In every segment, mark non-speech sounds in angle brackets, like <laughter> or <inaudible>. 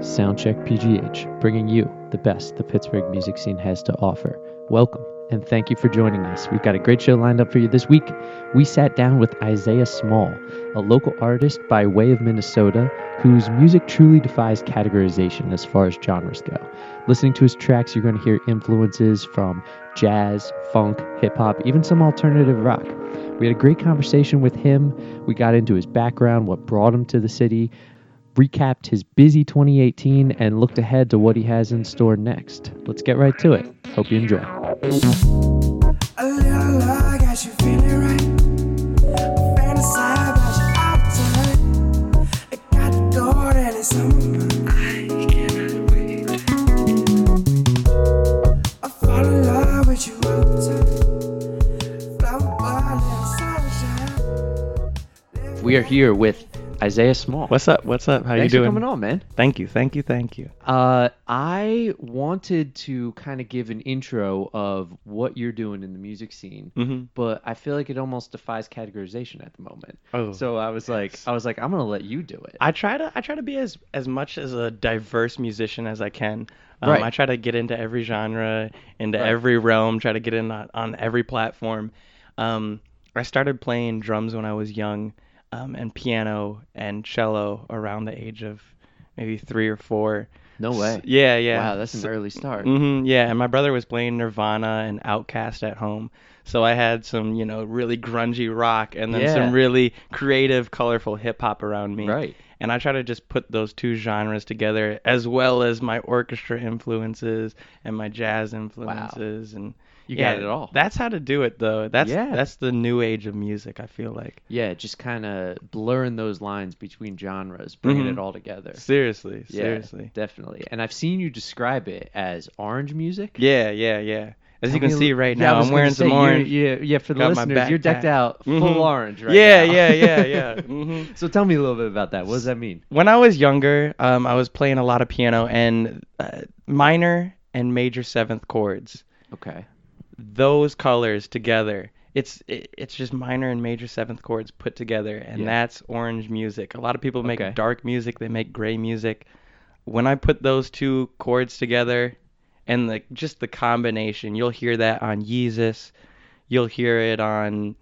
Soundcheck PGH, bringing you the best the Pittsburgh music scene has to offer. Welcome and thank you for joining us. We've got a great show lined up for you this week. We sat down with Isaiah Small, a local artist by way of Minnesota whose music truly defies categorization as far as genres go. Listening to his tracks, you're going to hear influences from jazz, funk, hip hop, even some alternative rock. We had a great conversation with him. We got into his background, what brought him to the city, recapped his busy 2018, and looked ahead to what he has in store next. Let's get right to it. Hope you enjoy. We are here with Isaiah Small. What's up? What's up? How Thanks you doing? for coming on, man. Thank you, thank you, thank you. Uh, I wanted to kind of give an intro of what you're doing in the music scene, Mm-hmm. but I feel like it almost defies categorization at the moment. Oh, So I was like, I was like, I'm gonna let you do it. I try to I try to be as as much as a diverse musician as I can. Um, Right. I try to get into every genre, into Right. every realm. Try to get in on, on every platform. Um, I started playing drums when I was young, um, and piano and cello around the age of maybe three or four. no way. S- yeah, yeah. Wow, that's an So- early start. hmm yeah, and my brother was playing Nirvana and Outkast at home. So I had some, you know, really grungy rock and then Yeah. some really creative, colorful hip hop around me. Right. And I try to just put those two genres together as well as my orchestra influences and my jazz influences and You yeah, got it all. That's how to do it though. That's Yeah. that's the new age of music, I feel like. Yeah, just kind of blurring those lines between genres, bringing Mhm. it all together. Seriously, Yeah, seriously. definitely. And I've seen you describe it as orange music. Yeah, yeah, yeah. As Tell you can me see right now, was I'm wearing say, some orange. Yeah, yeah. For the listeners, you're decked out full Mhm. orange right yeah, now. yeah, yeah, <laughs> yeah. hmm So tell me a little bit about that. What does that mean? When I was younger, um, I was playing a lot of piano and uh, minor and major seventh chords. Okay. Those colors together, it's it, it's just minor and major seventh chords put together, and Yeah. that's orange music. A lot of people make Okay. dark music, they make gray music. When I put those two chords together, and the just the combination, you'll hear that on Yeezus, you'll hear it on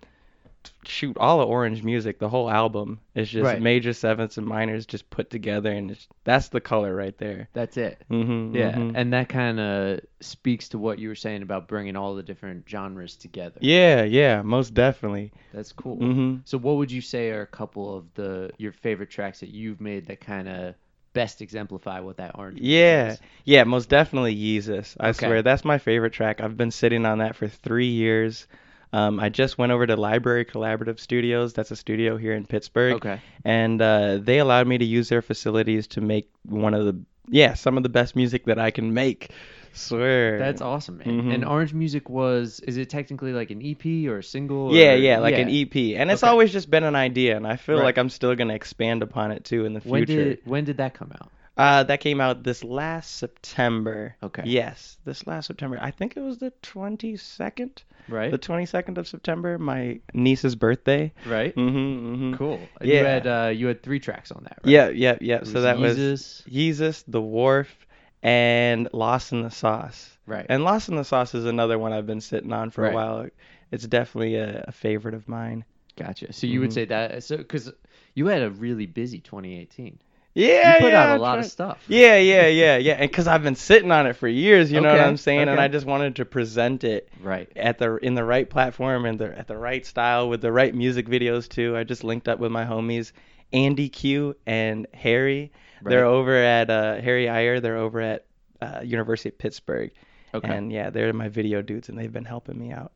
shoot all of orange music the whole album is just Right. major sevenths and minors just put together and it's, that's the color right there That's it. mm-hmm, Yeah, mhm. and that kind of speaks to what you were saying about bringing all the different genres together. yeah yeah most definitely That's cool. hmm So, what would you say are a couple of the your favorite tracks that you've made that kind of best exemplify what that orange? yeah is? yeah most definitely Yeezus I Okay. swear that's my favorite track I've been sitting on that for three years um, I just went over to Library Collaborative Studios that's a studio here in Pittsburgh Okay. and uh, they allowed me to use their facilities to make one of the yeah some of the best music that I can make swear That's awesome, man. And Mhm. Orange Music was is it technically like an EP or a single? Yeah, or- yeah, like an EP, and it's Okay. always just been an idea, and I feel Right. like I'm still gonna expand upon it too in the When future. did when did that come out? Uh, that came out this last September. Okay. Yes, this last September. I think it was the 22nd, Right. the 22nd of September, my niece's birthday. right. Mm-hmm. mm-hmm. Cool. You Yeah. had uh, you had three tracks on that, right? Yeah, yeah, yeah. So that was Yeezus. Yeezus, The Wharf, and Lost in the Sauce. Right. And Lost in the Sauce is another one I've been sitting on for Right. a while. It's definitely a, a favorite of mine. Gotcha. So you would Mhm. say that so because you had a really busy 2018. Yeah, you put yeah, out a lot trying- of stuff. Yeah, yeah, yeah, yeah. And because I've been sitting on it for years, you know what I'm saying, and. I just wanted to present it Right. at the in the right platform and the at the right style with the right music videos too. I just linked up with my homies Andy Q and Harry. They're over at uh, Harry Iyer. They're over at uh, University of Pittsburgh. Okay. And yeah, they're my video dudes, and they've been helping me out.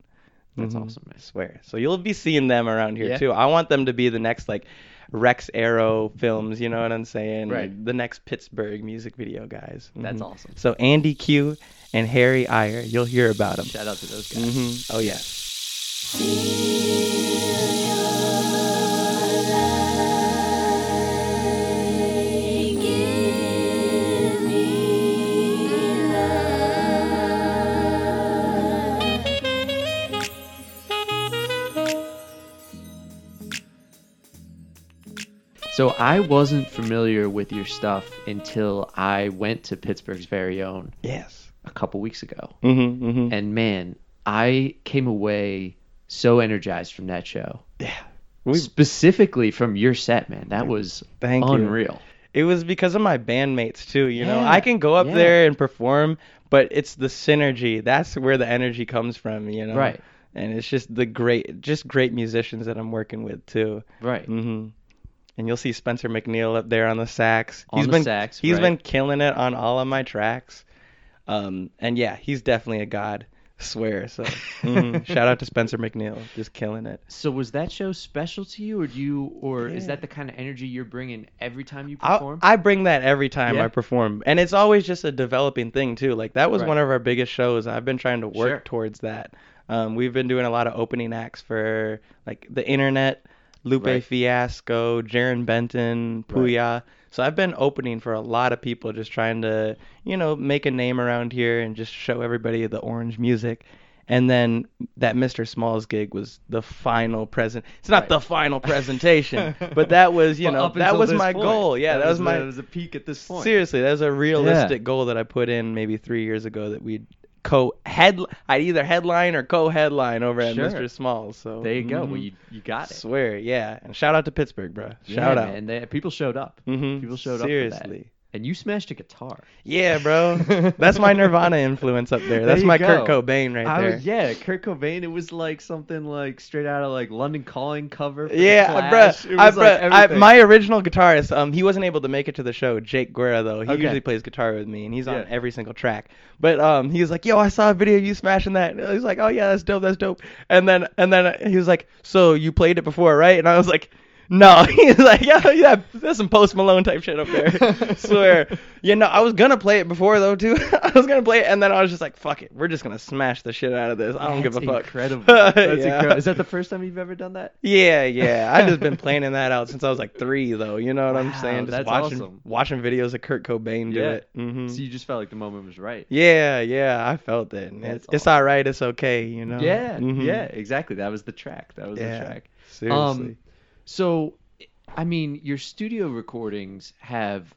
That's Mhm. awesome, man. I swear. So you'll be seeing them around here Yeah. too. I want them to be the next like Rex Arrow films. You know what I'm saying? Right. Like, the next Pittsburgh music video guys. That's Mhm. awesome. So Andy Q and Harry Iyer, you'll hear about them. Shout out to those guys. hmm Oh yeah. So I wasn't familiar with your stuff until I went to Pittsburgh's very own Yes. a couple weeks ago. Mm-hmm. mm-hmm. And man, I came away so energized from that show. yeah. We, Specifically from your set, man. That was Thank you. unreal. it was because of my bandmates too. You know, I can go up yeah. there and perform, but it's the synergy. That's where the energy comes from. You know. Right. And it's just the great, just great musicians that I'm working with too. Right. hmm And you'll see Spencer McNeil up there on the sax. On He's the been sax, he's right. been killing it on all of my tracks. Um, and yeah, he's definitely a god. Swear. So <laughs> mhm. shout out to Spencer McNeil, just killing it. So was that show special to you, or do you, or is that the kind of energy you're bringing every time you I, perform? I bring that every time Yeah. I perform, and it's always just a developing thing too. Like that was Right. one of our biggest shows. I've been trying to work Sure. towards that. Um, we've been doing a lot of opening acts for like the internet, Lupe Right. Fiasco, Jarren Benton, Right. Puya. So I've been opening for a lot of people, just trying to you know make a name around here and just show everybody the orange music. And then that Mr. Smalls gig was the final present. It's not Right. the final presentation, <laughs> but that was you Well, know that was my point. goal. Yeah, that, was, my that was a peak at this point. Seriously, that was a realistic goal that I put in maybe three years ago that we'd co head I'd either headline or co headline over at Sure. Mr. Smalls. So There you go. mhm. Well, you you got it. swear, yeah. And shout out to Pittsburgh, bro. Yeah, Shout out. And people showed up. Mhm. People showed up Seriously. And you smashed a guitar. Yeah, bro. <laughs> That's my Nirvana influence up there. There That's you my go. Kurt Cobain right I there. was, yeah, Kurt Cobain. It was like something like straight out of like London Calling cover. For Yeah, the bruh. Clash. It I, was like I, my original guitarist, um, he wasn't able to make it to the show. Jake Guerra, though, he Okay. usually plays guitar with me, and he's on every single track. But um, he was like, "Yo, I saw a video of you smashing that." Was like, "Oh yeah, that's dope, that's dope." And then and then he was like, "So you played it before, right?" And I was like. No, <laughs> he's like, yeah, yeah, there's some Post Malone type shit up there. <laughs> Swear, you know, I was gonna play it before though too. <laughs> I was gonna play it, and then I was just like, fuck it, we're just gonna smash the shit out of this. I don't give a That's fuck. Incredible. That's Yeah. incredible. Is that the first time you've ever done that? Yeah, yeah. I've just been planning that out since I was like three, though. You know what I'm saying? Just that's watching awesome. watching videos of Kurt Cobain do Yeah. it. hmm So you just felt like the moment was right. Yeah, yeah. I felt it. and That's It's, it's all right. It's okay. You know. Yeah, Mhm. yeah, exactly. That was the track. That was Yeah. the track. Seriously. Um, So, I mean, your studio recordings have,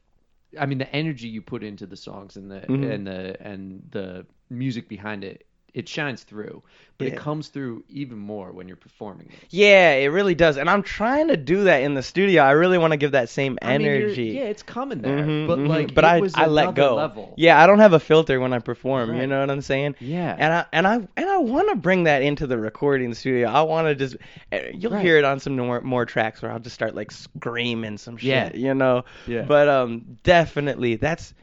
I mean, the energy you put into the songs and the Mhm. and the and the music behind it, it shines through. But Yeah. it comes through even more when you're performing it. yeah, it really does. And I'm trying to do that in the studio. I really want to give that same I mean, energy. yeah, it's coming there, Mhm, but mhm. like, but I I let go. Level. Yeah, I don't have a filter when I perform. You know what I'm saying? yeah, And I and I and I want to bring that into the recording studio. I want to just eh, you'll Right. hear it on some more, more tracks where I'll just start like screaming some shit, Yeah. you know. Yeah. But um definitely that's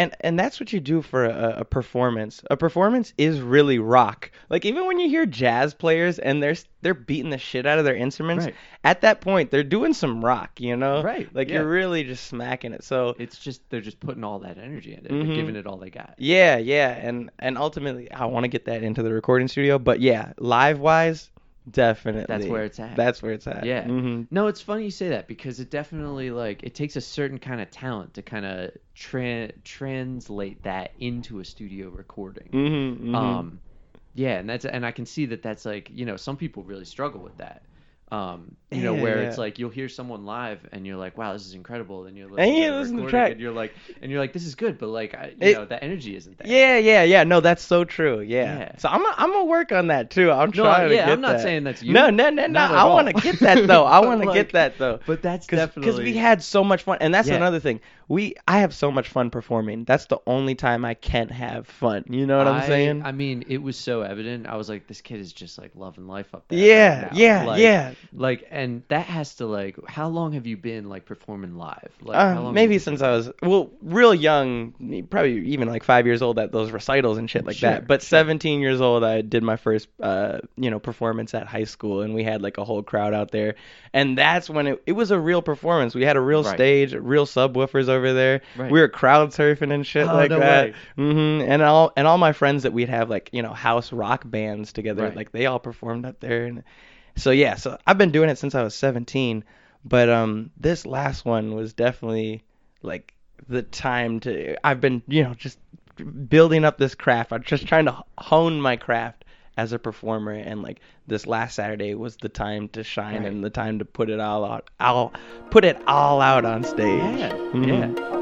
and and that's what you do for a, a performance. A performance is really rock. Like even when you hear jazz players and they're they're beating the shit out of their instruments, Right. at that point they're doing some rock, you know? Right, Like yeah. you're really just smacking it. So it's just they're just putting all that energy in it, Mhm. they're giving it all they got. yeah, yeah, and and ultimately I want to get that into the recording studio, but yeah, live wise, definitely. That's where it's at. That's where it's at. Yeah. hmm No, it's funny you say that because it definitely like it takes a certain kind of talent to kind of tra- translate that into a studio recording. hmm Um, yeah, and that's and I can see that that's like you know some people really struggle with that. Um, you know Yeah, where yeah. it's like you'll hear someone live and you're like, wow, this is incredible, and you're And listening you to the listen to the track. and you're like, and you're like, this is good, but like, I, you It- know, the energy isn't there. Yeah, yeah, yeah. No, that's so true. Yeah. Yeah. So I'm I'm gonna work on that too. I'm No, trying to yeah, get I'm not that. saying that's you. No, no, no, no. I want to get that though. I <laughs> want to like, get that though. But that's Because definitely we had so much fun, and that's another thing. We I have so much fun performing. That's the only time I can't have fun. You know what I'm saying? I mean, it was so evident. I was like, this kid is just like loving life up there. yeah, right yeah, Like- yeah. Like, and that has to like, how long have you been like performing live? Like, how Uh, maybe since I was well, real young, probably even like five years old at those recitals and shit like Sure, that. But sure. 17 years old, I did my first, uh, you know, performance at high school, and we had like a whole crowd out there, and that's when it, it was a real performance. We had a real Right. stage, real subwoofers over there. Right. We were crowd surfing and shit Oh, like no that. way. hmm And all and all my friends that we'd have like you know house rock bands together, Right. like they all performed up there, and so yeah, so I've been doing it since I was 17, but um this last one was definitely like the time to I've been, you know, just building up this craft. I'm just trying to hone my craft as a performer and like this last Saturday was the time to shine Right. and the time to put it all out I'll put it all out on stage. Yeah, Mhm. yeah.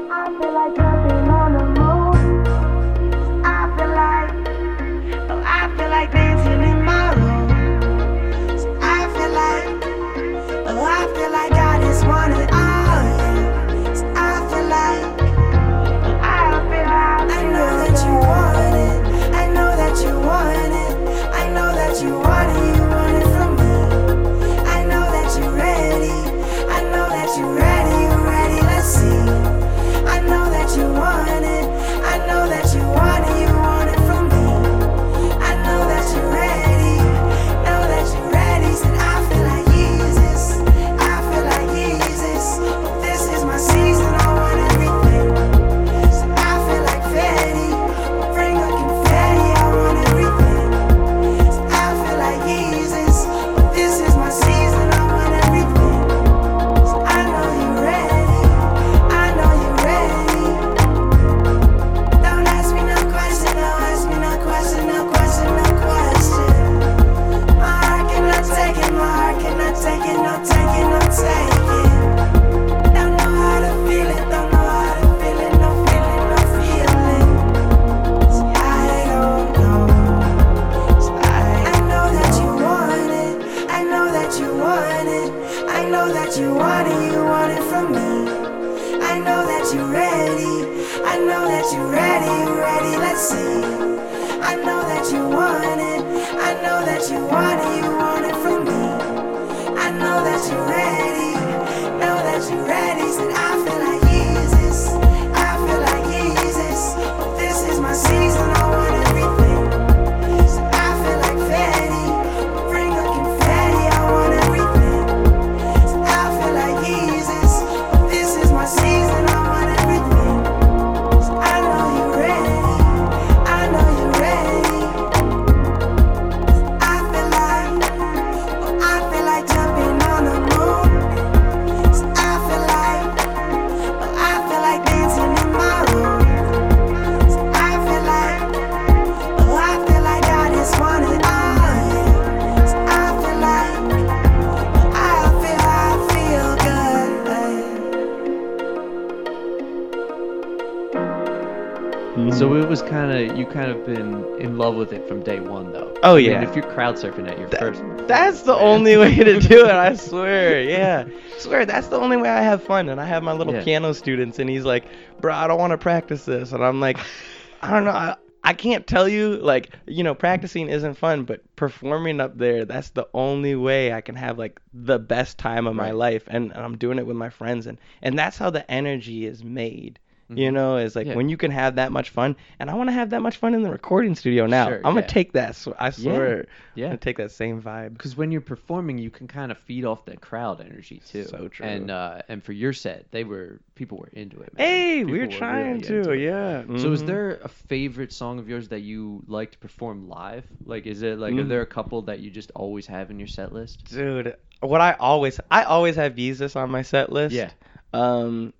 You kind of been in love with it from day one, though. Oh, I mean, yeah. if you're crowd surfing at your That- first, That's the only way to do it. I <laughs> swear. Yeah, swear. That's the only way I have fun. And I have my little Yeah. piano students, and he's like, "Bro, I don't want to practice this," and I'm like, <laughs> "I don't know. I, I can't tell you. Like, you know, practicing isn't fun, but performing up there, that's the only way I can have like the best time of my life. And, and I'm doing it with my friends, and and that's how the energy is made." You Mhm. know, it's like Yeah. when you can have that much fun, and I want to have that much fun in the recording studio now. Sure, I'm gonna take that. sw- I Yeah, swear. I'm yeah. gonna take that same vibe. Because when you're performing, you can kind of feed off that crowd energy too. So true. And uh, and for your set, they were people were into it. Man. Hey, People we were trying really to, yeah. So is Mhm. there a favorite song of yours that you like to perform live? Like, is it like are Mm. there a couple that you just always have in your set list? dude? What I always, I always have Jesus on my set list. Yeah. Um,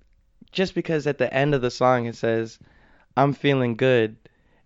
just because at the end of the song it says, "I'm feeling good,"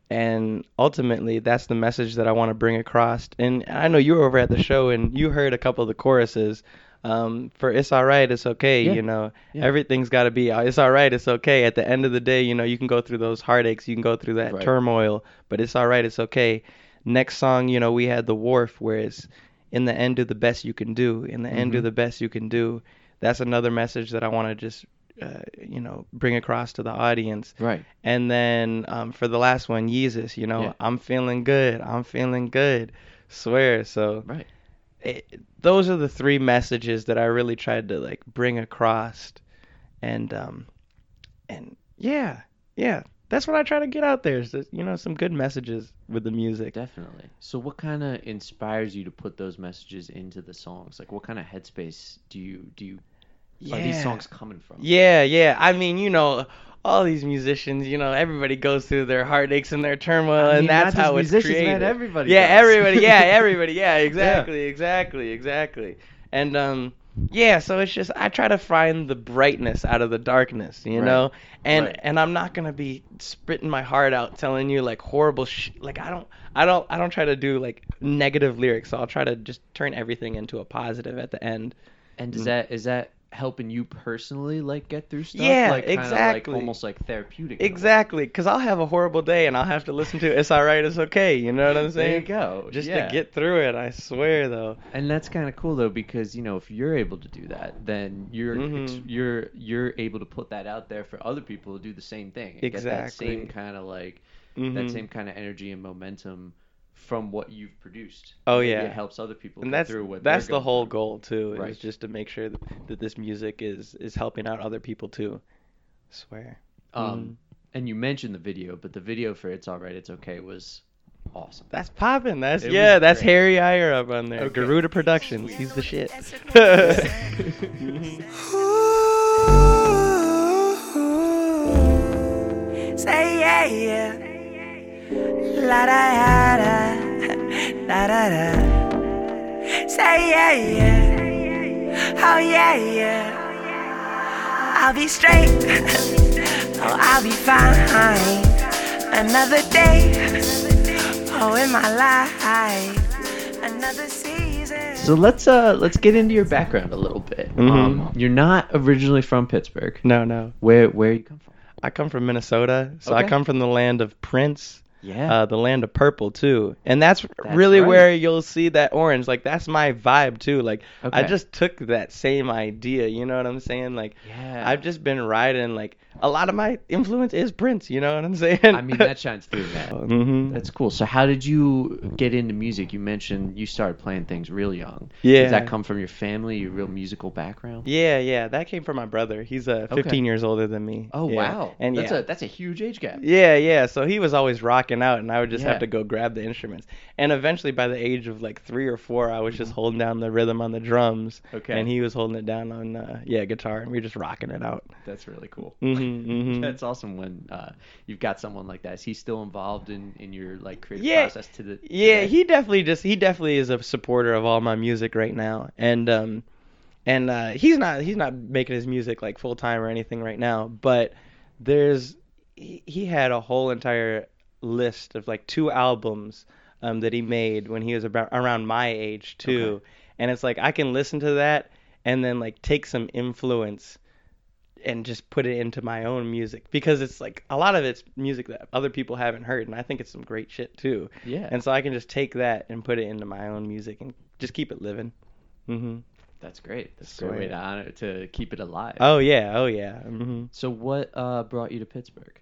and ultimately that's the message that I want to bring across. And I know you were over at the show and you heard a couple of the choruses. Um, for it's all right, it's okay. Yeah. You know, Yeah. everything's got to be. uh, It's all right, it's okay. At the end of the day, you know, you can go through those heartaches, you can go through that Right. turmoil, but it's all right, it's okay. Next song, you know, we had the wharf, where it's in the end, do the best you can do. In the end, do Mhm. the best you can do. That's another message that I want to just, uh, you know, bring across to the audience. Right. And then um, for the last one, Jesus, you know, Yeah. I'm feeling good. I'm feeling good. Swear. So Right. it, those are the three messages that I really tried to like bring across, and um, and yeah, yeah, that's what I try to get out there. Is you know some good messages with the music. Definitely. So, what kind of inspires you to put those messages into the songs? Like, what kind of headspace do you do you are these songs coming from? Yeah, yeah. I mean, you know, all these musicians, you know, everybody goes through their heartaches and their turmoil, I mean, and that's not just how it's musicians, man, created. everybody Yeah, does. everybody. Yeah, <laughs> everybody. Yeah, exactly, exactly, exactly. And um, yeah so it's just i try to find the brightness out of the darkness you Right. know and Right. and i'm not gonna be spitting my heart out telling you like horrible sh- like i don't i don't i don't try to do like negative lyrics so i'll try to just turn everything into a positive at the end And is Mm. that is that helping you personally like get through stuff? Yeah, like, exactly. Like almost like therapeutic. in a way. exactly because i'll have a horrible day and i'll have to listen to it's all right it's okay you know what i'm saying There you go. just yeah. to get through it i swear though And that's kind of cool though because you know if you're able to do that, then you're Mhm. you're you're able to put that out there for other people to do the same thing. And Get that same kind of like Mhm. that same kind of energy and momentum from what you've produced. Oh, Maybe yeah. it helps other people and that's through what that's the going whole through. goal too Right. is just to make sure that, that this music is is helping out other people too swear Um, Mhm. and you mentioned the video, but the video for "It's Alright, It's Okay" was awesome. that's popping that's It yeah that's great. Harry Iyer up on there Okay. Garuda Productions he's the shit <laughs> say yeah, yeah. La da da da, da da da. Say yeah, yeah. Oh yeah, yeah. I'll be straight. Oh, I'll be fine. Another day. Oh, in my life. Another season. So let's uh let's get into your background a little bit. Mhm. Um, you're not originally from Pittsburgh. no no Where where you come from? I come from Minnesota so I come from the land of Prince Yeah. uh, the land of purple too, and that's, That's really right. where you'll see that orange. Like that's my vibe too. Like I just took that same idea. You know what I'm saying? Like yeah. I've just been riding. Like a lot of my influence is Prince. You know what I'm <laughs> saying? I mean that shines through, man. <laughs> hmm That's cool. So how did you get into music? You mentioned you started playing things real young. Yeah. Does that come from your family, your real musical background? Yeah, yeah, that came from my brother. He's uh, 15 Okay. years older than me. Oh Yeah. wow. And that's yeah. a that's a huge age gap. Yeah, yeah. So he was always rocking out, and I would just Yeah. have to go grab the instruments. And eventually, by the age of like three or four, I was just holding down the rhythm on the drums, Mm-hmm. Okay. and he was holding it down on uh, yeah guitar, and we were just rocking it out. That's really cool. Mhm, mhm. <laughs> That's awesome when uh, you've got someone like that. Is he still involved in, in your like creative Yeah, process to the Yeah, today? he definitely just he definitely is a supporter of all my music right now, and um, and uh, he's not he's not making his music like full time or anything right now, but there's he, he had a whole entire list of like two albums um that he made when he was about around my age too, Okay. and it's like I can listen to that and then like take some influence and just put it into my own music because it's like a lot of it's music that other people haven't heard and I think it's some great shit too. Yeah. And so I can just take that and put it into my own music and just keep it living. Mhm. That's great. That's a great way to honor to keep it alive. Oh yeah, oh yeah. Mhm. So what uh, brought you to Pittsburgh?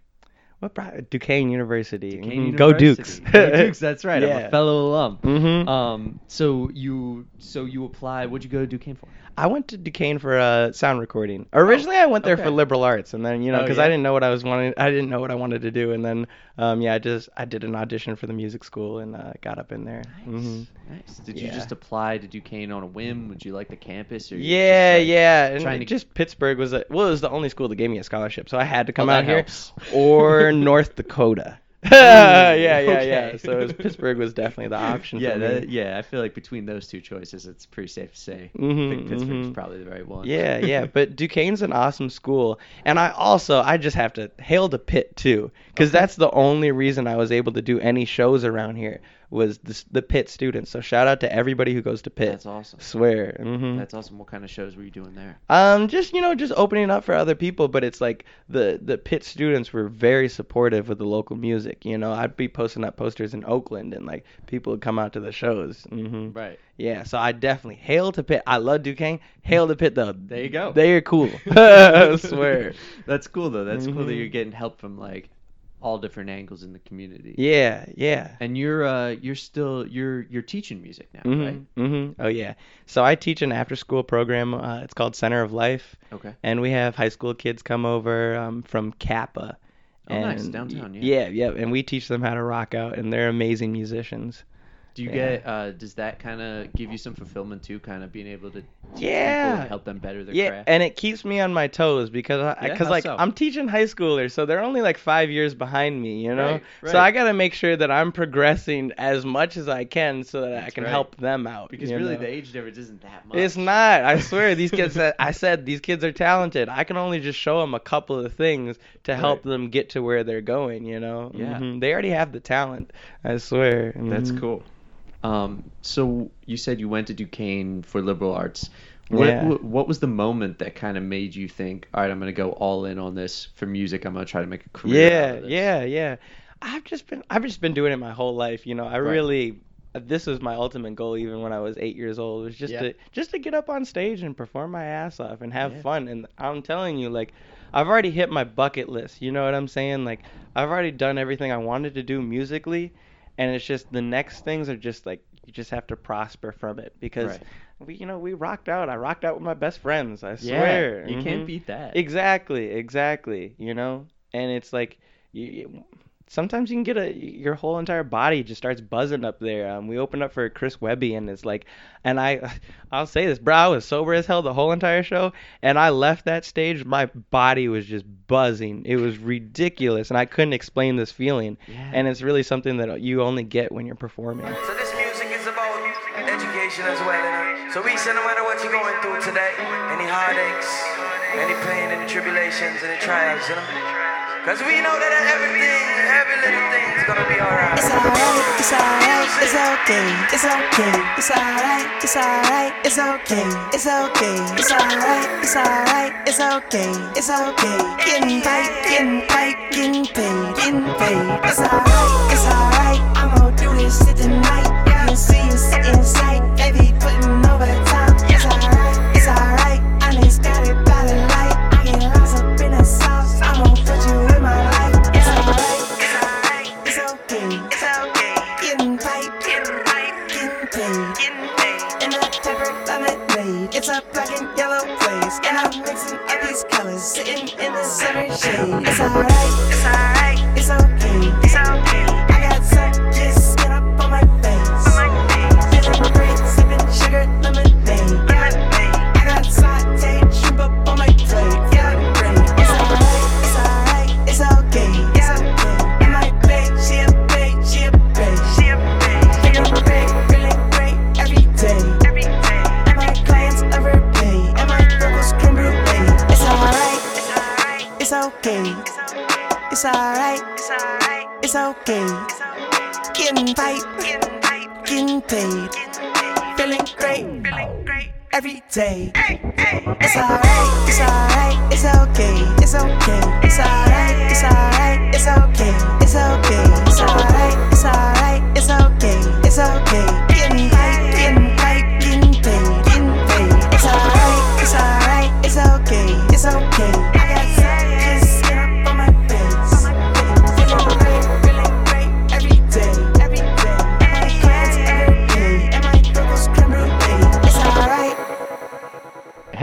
What brought Duquesne University? Duquesne Mhm. Go Dukes. Go Dukes. That's right. I'm a <laughs> fellow alum. Mhm. Um. So you so you applied. What'd you go to Duquesne for? I went to Duquesne for uh, sound recording. Originally, I went there okay. for liberal arts, and then you know, Oh, because yeah? I didn't know what I was wanting, I didn't know what I wanted to do, and then, um, yeah, I just I did an audition for the music school and uh, got up in there. Mhm. Nice. Did you just apply to Duquesne on a whim? Would you like the campus? Or Yeah, just, like, yeah, and to- just Pittsburgh was a, well, it was the only school that gave me a scholarship, so I had to come Oh, out here, helps. or <laughs> North Dakota. <laughs> yeah, yeah, <laughs> okay. yeah. So was, Pittsburgh was definitely the option Yeah, for that, me. yeah. I feel like between those two choices, it's pretty safe to say. I Mhm, think Pittsburgh's mhm. probably the right one. Yeah, yeah, <laughs> but Duquesne's an awesome school, and I also I just have to hail to Pitt too, because Okay. that's the only reason I was able to do any shows around here was the, the Pitt students. So shout out to everybody who goes to Pitt. That's awesome. Swear. hmm That's awesome. What kind of shows were you doing there? Um, just you know, just opening up for other people, but it's like the the Pitt students were very supportive of the local music. You know, I'd be posting up posters in Oakland, and like people would come out to the shows. hmm Right. Yeah, so I definitely hail to Pitt. I love Duquesne. Hail to Pitt though. There you go. They are cool. I <laughs> <laughs> swear. That's cool though. That's cool that Mhm. you're getting help from like all different angles in the community. Yeah, yeah. And you're uh you're still you're you're teaching music now, Mhm. right? Mhm. Oh yeah. So I teach an after-school program. Uh, it's called Center of Life, Okay. and we have high school kids come over um, from CAPA. Oh, nice. Downtown, yeah. Yeah, yeah. And we teach them how to rock out, and they're amazing musicians. Do you Yeah. get? Uh, does that kind of give you some fulfillment too? Kind of being able to Yeah. help them better their yeah, craft. and it keeps me on my toes because I, Yeah, like so? I'm teaching high schoolers, so they're only like five years behind me, you know. Right, right. So I gotta make sure that I'm progressing as much as I can, so that I can right. help them out. because really know? the age difference isn't that much. It's not. I swear, these kids. I said these kids are talented. I can only just show them a couple of things to help them get to where they're going. You know. Yeah. Mhm. They already have the talent. I swear. That's Mhm. cool. Um, so you said you went to Duquesne for liberal arts. What, Yeah. what, was the moment that kind of made you think, all right, I'm going to go all in on this for music. I'm going to try to make a career. Yeah, of this." yeah, yeah. I've just been I've just been doing it my whole life. You know, I Right. really this was my ultimate goal even when I was eight years old. Was just Yeah. to just to get up on stage and perform my ass off and have Yeah. fun. And I'm telling you, like, I've already hit my bucket list. You know what I'm saying? Like, I've already done everything I wanted to do musically, and it's just the next things are just like you just have to prosper from it because. Right. We, you know, we rocked out. I rocked out with my best friends. I Yeah, swear. you can't Mhm. beat that. Exactly, exactly. You know, and it's like you, you sometimes you can get a your whole entire body just starts buzzing up there. Um, we opened up for Chris Webby, and it's like, and I, <laughs> I'll say this, bro, I was sober as hell the whole entire show, and I left that stage, my body was just buzzing. It was ridiculous, and I couldn't explain this feeling. Yeah. And it's really something that you only get when you're performing. So this music is about education as well. So we say no matter what you're going through today, any heartaches, any pain, any tribulations, any trials, you know. Cause we know that everything, every little thing is gonna be alright. It's alright, it's alright, it's okay, it's okay, it's alright, it's alright, it's okay, it's okay, it's alright, it's alright, it's okay, it's okay. Getting paid, getting paid, getting paid, getting paid. It's alright, it's alright, I'm gonna do this shit tonight. You can see you sit paid. Feeling great, feeling great every day. It's alright, it's alright, it's okay, it's okay. It's alright, it's alright, it's okay, it's okay. It's alright, it's alright, it's okay,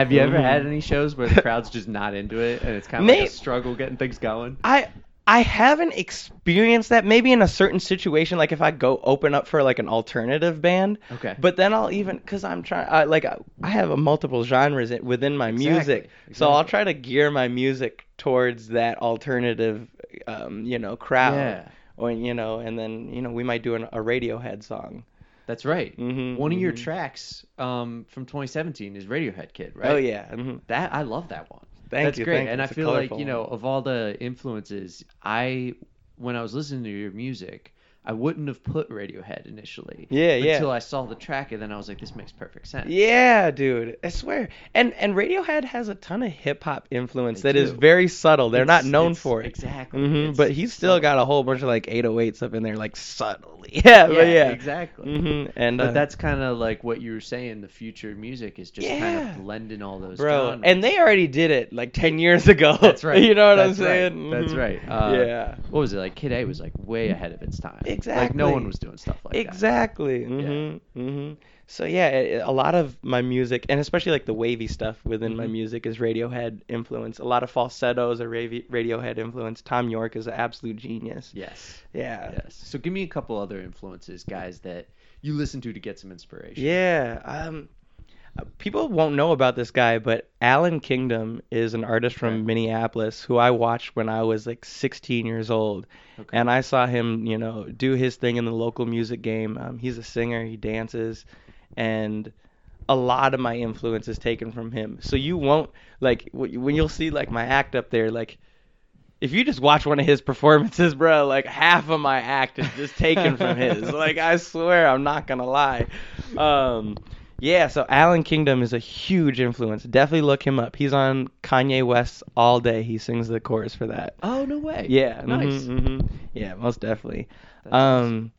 Have you ever had any shows where the crowd's just not into it and it's kind of like a struggle getting things going? I I haven't experienced that. Maybe in a certain situation, like if I go open up for like an alternative band. Okay. But then I'll even, cause I'm trying, I, like I, I have a multiple genres within my Exactly, music, so I'll try to gear my music towards that alternative, um, you know, crowd. Yeah. Or you know, and then you know we might do an, a Radiohead song. That's right. Mhm, One of your mhm. tracks um, from 2017 is Radiohead Kid, right? Oh yeah. mhm. That I love that one. Thank That's you, great. thank you. and I feel like you know of all the influences, I when I was listening to your music, I wouldn't have put Radiohead initially. Yeah, yeah. Until I saw the track, and then I was like, this makes perfect sense. Yeah, dude. I swear. And and Radiohead has a ton of hip hop influence They that is do. very subtle. They're not known for it. exactly. hmm But he's still subtle. got a whole bunch of like 808s up in there, like subtly. <laughs> Yeah, but yeah. exactly. hmm And But uh, that's kind of like what you were saying. The future music is just kind of blending all those. bro. genres. And they already did it like 10 years ago. That's <laughs> right. you know what That's I'm right. saying? That's Mhm. right. Uh, yeah. What was it like? Kid A was like way ahead of its time. Like no one was doing stuff like that. exactly. Mm-hmm. Mm-hmm. So yeah, it, a lot of my music, and especially like the wavy stuff within my Mhm. music, is Radiohead influence. A lot of falsettos are Ravi- Radiohead influence. Thom Yorke is an absolute genius. Yes. Yeah. Yes. So give me a couple other influences, guys, that you listen to to get some inspiration. Yeah. Um, people won't know about this guy, but Allan Kingdom is an artist from Okay. Minneapolis who I watched when I was like 16 years old, Okay. and I saw him, you know, do his thing in the local music game. Um, he's a singer, he dances, and a lot of my influence is taken from him. So you won't like when you'll see like my act up there, like. If you just watch one of his performances, bro, like half of my act is just taken from his. <laughs> Like I swear, I'm not gonna lie. Um, yeah, so Allan Kingdom is a huge influence. Definitely look him up. He's on Kanye West's All Day. He sings the chorus for that. Oh no way. Yeah, Nice. hmm hmm Yeah, most definitely. That's um,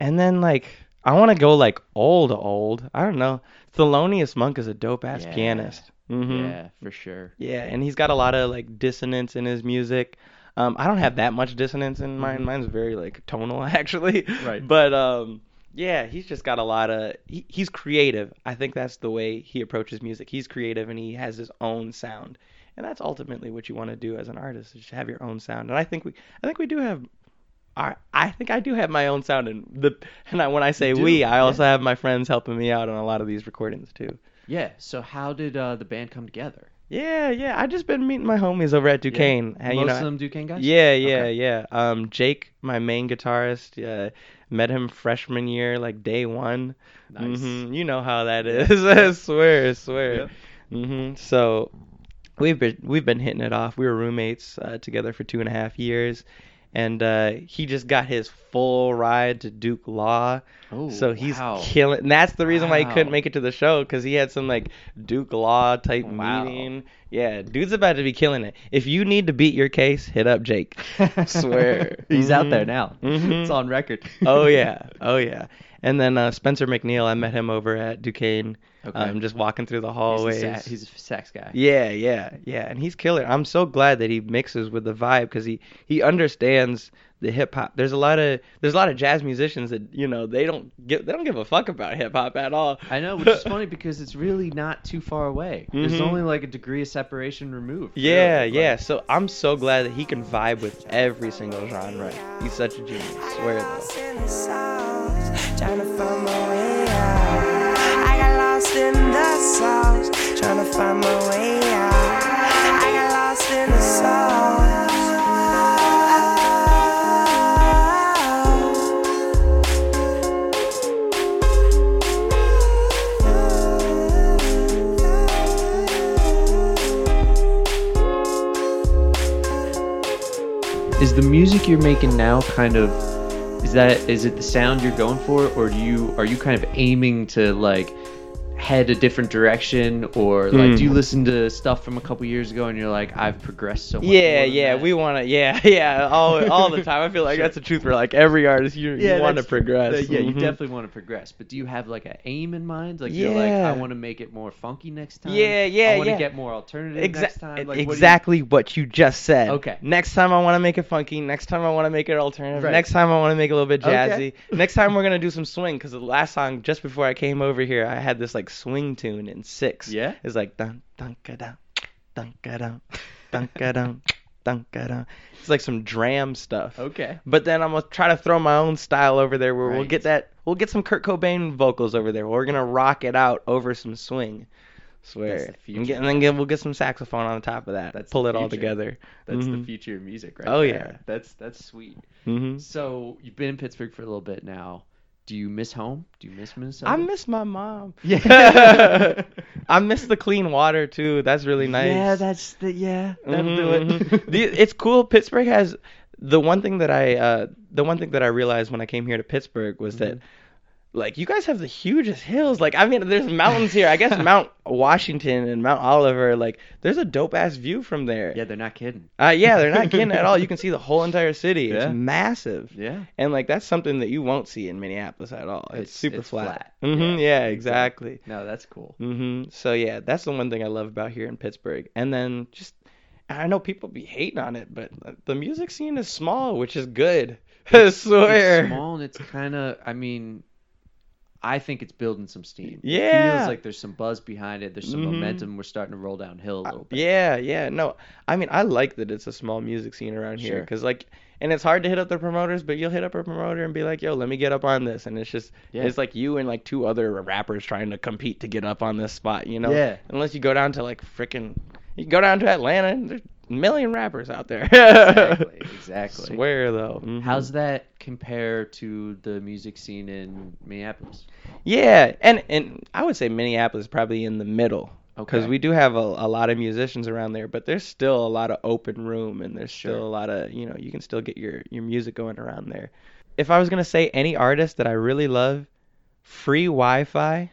and then like I want to go like old, old. I don't know. Thelonious Monk is a dope ass Yeah. pianist. hmm Yeah, for sure. yeah, and he's got a lot of like dissonance in his music. Um, I don't have that much dissonance in mine. Mhm. Mine's very like tonal <laughs> actually. Right. But um, yeah, he's just got a lot of. He, he's creative. I think that's the way he approaches music. He's creative and he has his own sound, and that's ultimately what you want to do as an artist is just have your own sound. And I think we, I think we do have. I, I think I do have my own sound, and the and I, when I say we, I yeah. also have my friends helping me out on a lot of these recordings too. Yeah. So how did uh, the band come together? Yeah, yeah. I just been meeting my homies over at Duquesne. Yeah. and, Most know, of them Duquesne guys. Yeah, yeah, Okay. yeah. Um, Jake, my main guitarist, uh, met him freshman year, like day one. Nice. hmm You know how that is. <laughs> I swear, I swear. Yep. hmm So we've been we've been hitting it off. We were roommates uh, together for two and a half years, and uh, he just got his full ride to Duke Law. Oh, so he's wow. killing. And that's the reason why he couldn't make it to the show because he had some like Duke Law type Wow. meeting. Yeah, dude's about to be killing it. If you need to beat your case, hit up Jake. <laughs> Swear. <laughs> He's out Mhm. there now. Mhm. It's on record. oh yeah, <laughs> oh yeah. And then uh, Spencer McNeil, I met him over at Duquesne. Okay. Um, just walking through the He's, hallways. sa- he's a sax guy. Yeah, yeah, yeah, and he's killer. I'm so glad that he mixes with the vibe because he he understands the hip hop. There's a lot of there's a lot of jazz musicians that you know they don't give they don't give a fuck about hip hop at all. I know, which is <laughs> funny because it's really not too far away. There's Mhm. only like a degree of separation removed. Yeah, really. yeah. Like, So I'm so glad that he can vibe with every single genre. He's such a genius. I Swear though. Trying to find my way out. I got lost in the sauce, trying to find my way out. I got lost in the sauce. Is the music you're making now kind of is that is it the sound you're going for or do you are you kind of aiming to like head a different direction or like Hmm. do you listen to stuff from a couple years ago and you're like I've progressed so much Yeah, yeah, we want to. Yeah, <laughs> yeah, all all the time. I feel like Sure. that's the truth for like every artist. You, you want to progress. uh, yeah, you Mhm. definitely want to progress. But do you have like an aim in mind? Like you're like, I want to make it more funky next time. Yeah, yeah, I want yeah. get more alternative Exa- next time. Like, what you- exactly what you just said. Okay. Next time I want to make it funky. Next time I want to make it alternative. Right. Next time I want to make it a little bit jazzy. Okay. Next time we're gonna do some swing because the last song just before I came over here I had this like swing tune in six. Yeah? It's like dun dun ka dun dun ka dun dun ka dun dun ka dun. It's like some dram stuff. Okay. But then I'm gonna try to throw my own style over there where we'll Right. get that we'll get some Kurt Cobain vocals over there. We're gonna rock it out over some swing. Swear. The And, get, and then get, we'll get some saxophone on top of that. That's Pull the it all together. That's the Mhm. future of music, right? Oh, there. yeah. That's that's sweet. Mhm. So you've been in Pittsburgh for a little bit now. Do you miss home? Do you miss Minnesota? I miss my mom. <laughs> Yeah. I miss the clean water too. That's really nice. Yeah, that's the yeah. That'll Mhm, do it. mhm. The- it's cool. Pittsburgh has the one thing that I uh, the one thing that I realized when I came here to Pittsburgh was that Mm-hmm. Like you guys have the hugest hills. Like I mean, there's mountains here. I guess <laughs> Mount Washington and Mount Oliver. Like there's a dope ass view from there. yeah, they're not kidding. Uh, yeah, they're not kidding at all. You <laughs> can see the whole entire city. Yeah. It's massive. Yeah. And like that's something that you won't see in Minneapolis at all. It's, It's- super it's flat. flat. hmm Yeah, Yeah, exactly. No, that's cool. mm-hmm. So yeah, that's the one thing I love about here in Pittsburgh. And then just, I know people be hating on it, but the music scene is small, which is good. <laughs> I swear. It's small and it's kind of. I mean, I think it's building some steam. It Yeah. feels like there's some buzz behind it. There's some Mhm. momentum. We're starting to roll downhill a little bit. Yeah, yeah. No, I mean I like that it's a small music scene around here Sure. because like, and it's hard to hit up the promoters, but you'll hit up a promoter and be like, "Yo, let me get up on this," and it's just Yeah. it's like you and like two other rappers trying to compete to get up on this spot, you know? Yeah. Unless you go down to like freaking you go down to Atlanta, and there's a million rappers out there. Exactly, <laughs> exactly. Swear though. Mhm. How's that compare to the music scene in Minneapolis? Yeah, and and I would say Minneapolis is probably in the middle. Because Okay. we do have a, a lot of musicians around there, but there's still a lot of open room, and there's still Sure. a lot of you know you can still get your your music going around there. If I was gonna say any artist that I really love, free Wi-Fi.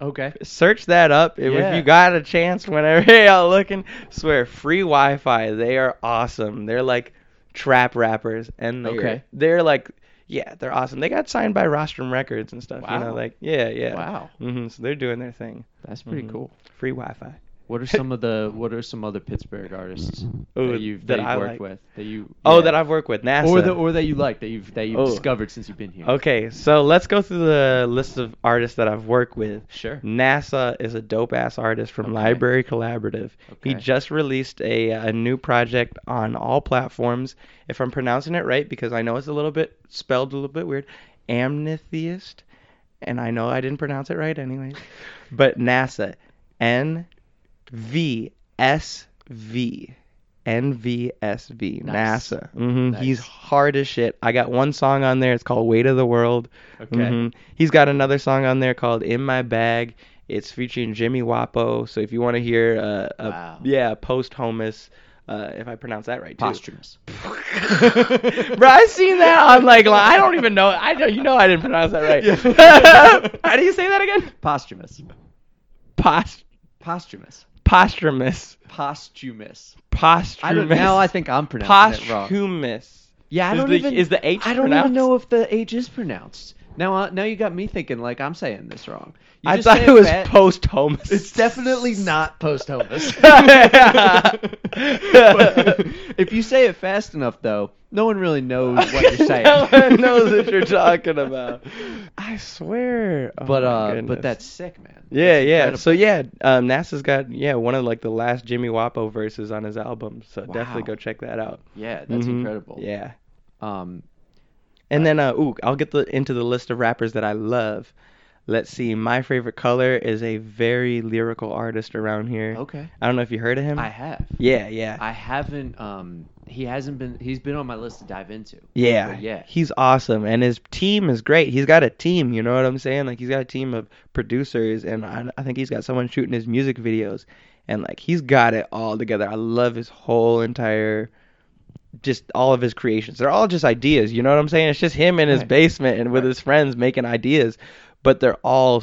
Okay. Search that up if, Yeah. if you got a chance. Whenever <laughs> y'all looking, swear free Wi-Fi. They are awesome. They're like trap rappers, and they're, Okay. they're like yeah, they're awesome. They got signed by Rostrum Records and stuff. You know, like yeah, yeah. Wow. hmm So they're doing their thing. That's pretty Mhm. cool. Free Wi-Fi. What are some of the What are some other Pittsburgh artists Ooh, that you've that that, you've worked like. with that you? Oh, yeah. that I've worked with NASA. or the or that you like that you've that you've Oh. discovered since you've been here. Okay, so let's go through the list of artists that I've worked with. Sure. NASA is a dope ass artist from Okay. Library Collaborative. He just released a a new project on all platforms. If I'm pronouncing it right, because I know it's a little bit spelled a little bit weird, Amnetheist, and I know I didn't pronounce it right anyways. <laughs> But NASA, N V S V. NVSV, Nice. NASA. hmm Nice. He's hard as shit. I got one song on there. It's called Weight of the World. Okay. Mhm. He's got another song on there called In My Bag. It's featuring Jimmy Wopo. So if you want to hear, uh, a, Wow. yeah, posthumous, uh, if I pronounce that right too. Posthumous. <laughs> Bro, I seen that. I'm like, I don't even know. I know you know I didn't pronounce that right. <laughs> How do you say that again? Posthumous. Post Posthumous. Posthumous. Posthumous. Posthumous. I don't. Now I think I'm pronouncing it wrong. posthumous. Yeah, I Is don't the- even. is the H I don't pronounced? even know if the H is pronounced. Now, uh, now you got me thinking like I'm saying this wrong. You I just thought say it was fa- posthumous. It's definitely not post posthumous. <laughs> <laughs> if you say it fast enough, though, no one really knows what you're <laughs> saying. no one knows what you're talking about. I swear. Oh but my uh, goodness. but that's sick, man. Yeah, That's yeah. incredible. So yeah, um, NASA's got yeah one of like the last Jimmy Wopo verses on his album. So definitely go check that out. yeah, that's Mhm. incredible. Yeah. Um, And then uh, ooh, I'll get the into the list of rappers that I love. Let's see. My favorite color is a very lyrical artist around here. okay. I don't know if you heard of him. I have. Yeah, yeah. I haven't. Um, he hasn't been. He's been on my list to dive into. Yeah, But yeah. He's awesome, and his team is great. He's got a team, you know what I'm saying? Like he's got a team of producers, and I, I think he's got someone shooting his music videos, and like he's got it all together. I love his whole entire, just all of his creations. They're all just ideas, you know what I'm saying? It's just him in his Right. basement and with Right. his friends making ideas, but they're all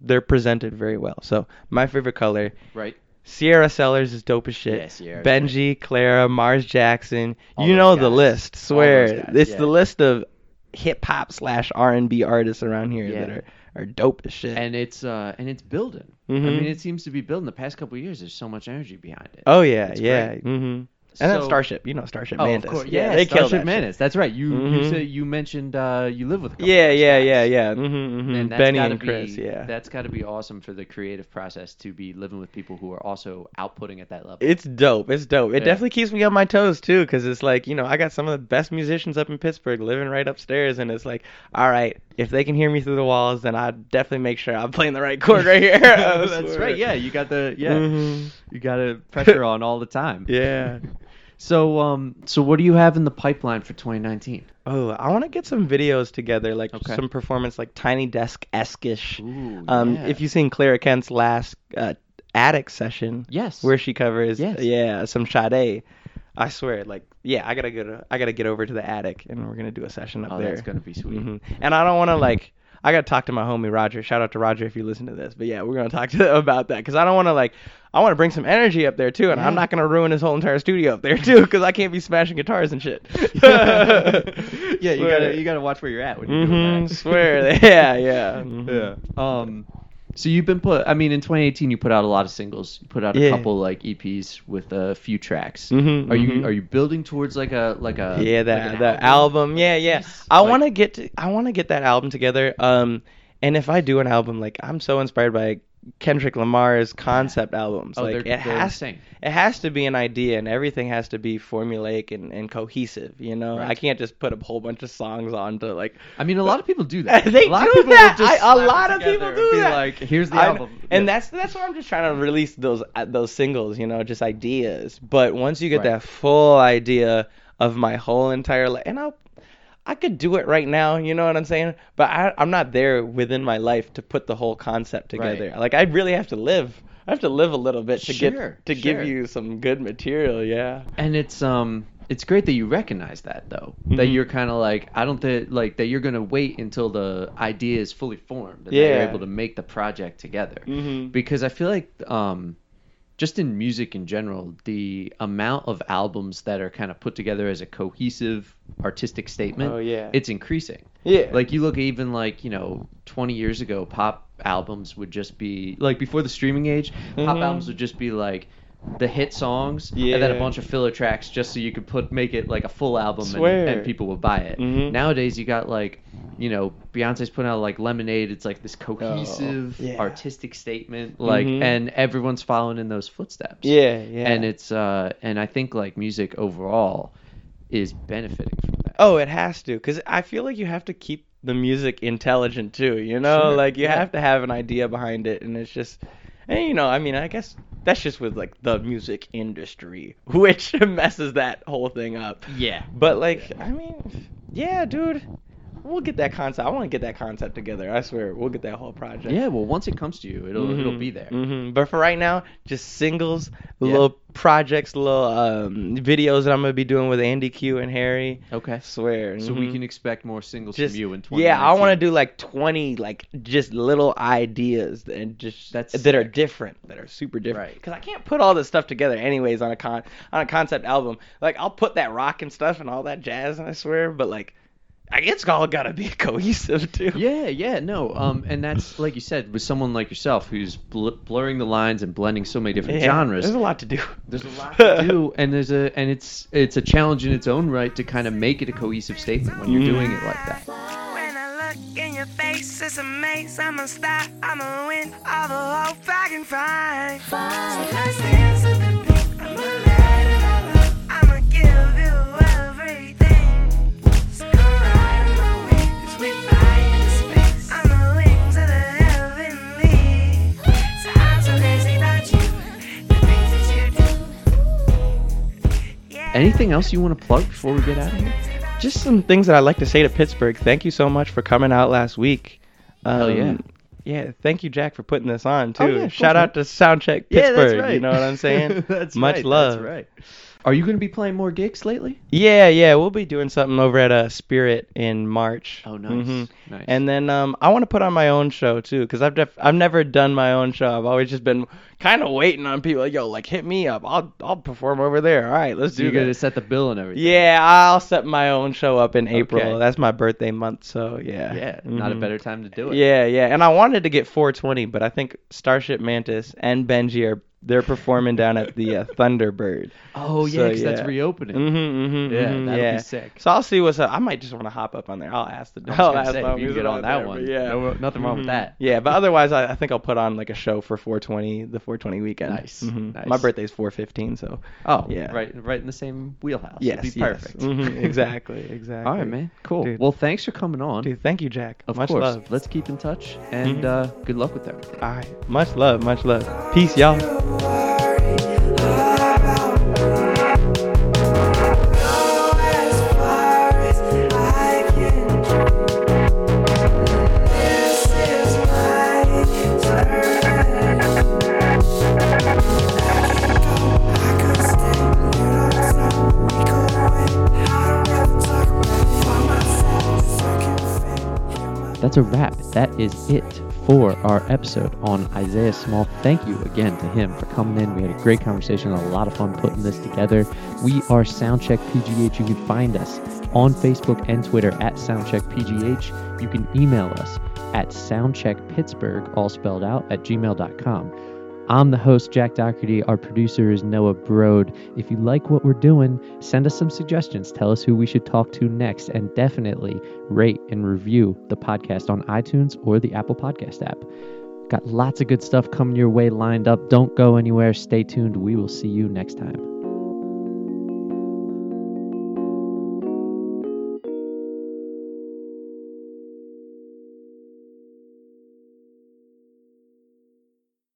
they're presented very well. So my favorite color. Right. Sierra Sellers is dope as shit. Yeah, Sierra's Benji, Clara, Mars Jackson. All you know the list. Swear, guys, it's yeah. the list of hip hop slash R and B artists around here Yeah. that are, are dope as shit. And it's uh and it's building. I Mhm. mean, it seems to be building. The past couple years, there's so much energy behind it. oh yeah, It's yeah. great. And then Starship, you know Starship Oh, Mantis. of course. Yeah, they kill Starship that Mantis. That's right. You you Mhm. said you mentioned uh, you live with. A Yeah, yeah, yeah, yeah. hmm hmm And that's Benny and Chris. be, yeah. That's got to be awesome for the creative process to be living with people who are also outputting at that level. It's dope. It's dope. It Yeah. definitely keeps me on my toes too, because it's like you know I got some of the best musicians up in Pittsburgh living right upstairs, and it's like, all right, if they can hear me through the walls, then I definitely make sure I'm playing the right chord right here. <laughs> <laughs> That's right. Yeah, you got the yeah. Mhm. You got to pressure <laughs> on all the time. Yeah. So um so what do you have in the pipeline for 2019? Oh, I want to get some videos together, like Okay. some performance, like Tiny Desk esque-ish. Um, yeah. if you've seen Clara Kent's last uh, attic session, Yes. where she covers, Yes. yeah, some Sade. I swear, like, yeah, I gotta go to, I gotta get over to the attic, and we're gonna do a session up Oh, there. that's gonna be sweet. hmm And I don't want to like, I gotta talk to my homie Roger. Shout out to Roger if you listen to this. But yeah, we're gonna talk to <laughs> about that because I don't want to like, I want to bring some energy up there too, and I'm not gonna ruin his whole entire studio up there <laughs> too because I can't be smashing guitars and shit. <laughs> yeah, you gotta you gotta watch where you're at when you're hmm doing that. Swear. Yeah, yeah. mhm. Um, so you've been put. I mean, in 2018, you put out a lot of singles. You put out a Yeah. couple like EPs with a few tracks. Mhm, Are you mhm. are you building towards like a like a yeah, like that an the album. Yeah, yeah. I Like- want to get to, I want to get that album together. Um, and if I do an album, like I'm so inspired by Kendrick Lamar's concept albums. Oh, like they're- it they're has insane. it has to be an idea and everything has to be formulaic and, and cohesive, you know? Right. I can't just put a whole bunch of songs onto like I mean, a lot of people do that. <laughs> They a lot do of people that. just I- a lot of people do be that. Like, here's the I- album, and Yeah. that's that's why I'm just trying to release those uh, those singles, you know, just ideas. But once you get Right. that full idea of my whole entire life, and I'll I could do it right now, you know what I'm saying? But I, I'm not there within my life to put the whole concept together. Right. Like I really have to live. I have to live a little bit to Sure, get to sure. give you some good material. Yeah. and it's um it's great that you recognize that though that Mhm. you're kind of like i don't think like that you're gonna wait until the idea is fully formed and that you're Yeah. able to make the project together Mhm. because i feel like um just in music in general the amount of albums that are kind of put together as a cohesive artistic statement Oh, yeah. it's increasing Yeah. like you look even like you know 20 years ago pop albums would just be like before the streaming age pop Mhm. albums would just be like the hit songs and then a bunch of filler tracks just so you could put make it like a full album and, and people would buy it Mhm. nowadays you got like you know beyonce's putting out like lemonade it's like this cohesive Oh, yeah. artistic statement like Mhm. and everyone's following in those footsteps Yeah, yeah. and it's uh and i think like music overall is benefiting from that Oh, it has to, because I feel like you have to keep the music intelligent too. You know, Sure, like you yeah. have to have an idea behind it, and it's just, and you know, I mean, I guess that's just with like the music industry, <laughs> which messes that whole thing up. yeah. But like, I mean, yeah, dude, we'll get that concept. I want to get that concept together. I swear, we'll get that whole project. yeah well once it comes to you it'll it'll be there hmm But for right now, just singles, Yeah. little projects, little um, videos that I'm gonna be doing with Andy Q and Harry. okay I swear. So we can expect more singles just from you in 20. yeah. I want to do like 20 like just little ideas and just That's that are different, that are super different. Right. Because I can't put all this stuff together anyways on a con on a concept album. Like I'll put that rock and stuff and all that jazz, and I swear, but like. I it's all gotta be <laughs> cohesive too. Yeah, yeah, no. Um, and that's like you said, with someone like yourself who's bl- blurring the lines and blending so many different Yeah, genres. There's a lot to do. There's a lot to do, <laughs> and there's a and it's it's a challenge in its own right to kind of make it a cohesive statement when you're Mhm. doing it like that. When I look in your face, it's a maze. I'm a star, I'm a win all the hope I can find. So Anything else you want to plug before we get out of here? just some things that I'd like to say to Pittsburgh. Thank you so much for coming out last week. Um, Hell yeah. Yeah, thank you, Jack, for putting this on too. Oh, yeah, Shout course, out to Soundcheck Pittsburgh. Yeah, right. You know what I'm <laughs> saying? that's Much right, love. That's right. Are you going to be playing more gigs lately? Yeah, yeah, we'll be doing something over at uh, Spirit in March. Oh, nice, Mhm. nice. And then um, I want to put on my own show too, because I've def- I've never done my own show. I've always just been kind of waiting on people. Like, Yo, like hit me up. I'll I'll perform over there. All right, let's So do you're going to set the bill and everything. Yeah, I'll set my own show up in April. Okay. That's my birthday month, so yeah. Yeah, not a Mhm. better time to do it. Yeah, yeah. And I wanted to get 420, but I think Starship Mantis and Benji are they're performing down at the uh, Thunderbird. Oh yeah, So, because that's reopening. Mm-hmm, mm-hmm, Yeah, mhm, that'll be sick. So I'll see what's up. I might just want to hop up on there. I'll ask the. I'll ask say, if you get on that there, one, Yeah, no- nothing wrong with Mhm. that. Yeah, but otherwise, I, I think I'll put on like a show for 420, the 420 weekend. Nice, Mhm. nice. My birthday's 415, so. Oh Yeah. right, right in the same wheelhouse. Yes, It'd be yes. perfect. Mhm, <laughs> exactly, exactly. All right, man. Cool. Dude. Well, thanks for coming on. Dude, thank you, Jack. of much course. love. Let's keep in touch, and uh, good luck with everything. All right, much love, much love. Peace, y'all. That's a wrap. That is it for our episode on Isaiah Small. Thank you again to him for coming in. We had a great conversation, a lot of fun putting this together. We are Soundcheck PGH. You can find us on Facebook and Twitter at Soundcheck PGH. You can email us at soundcheckpittsburgh, all spelled out, at gmail.com. I'm the host, Jack Doherty. Our producer is Noah Brode. If you like what we're doing, send us some suggestions. Tell us who we should talk to next, and definitely rate and review the podcast on iTunes or the Apple Podcast app. Got lots of good stuff coming your way lined up. Don't go anywhere. Stay tuned. We will see you next time.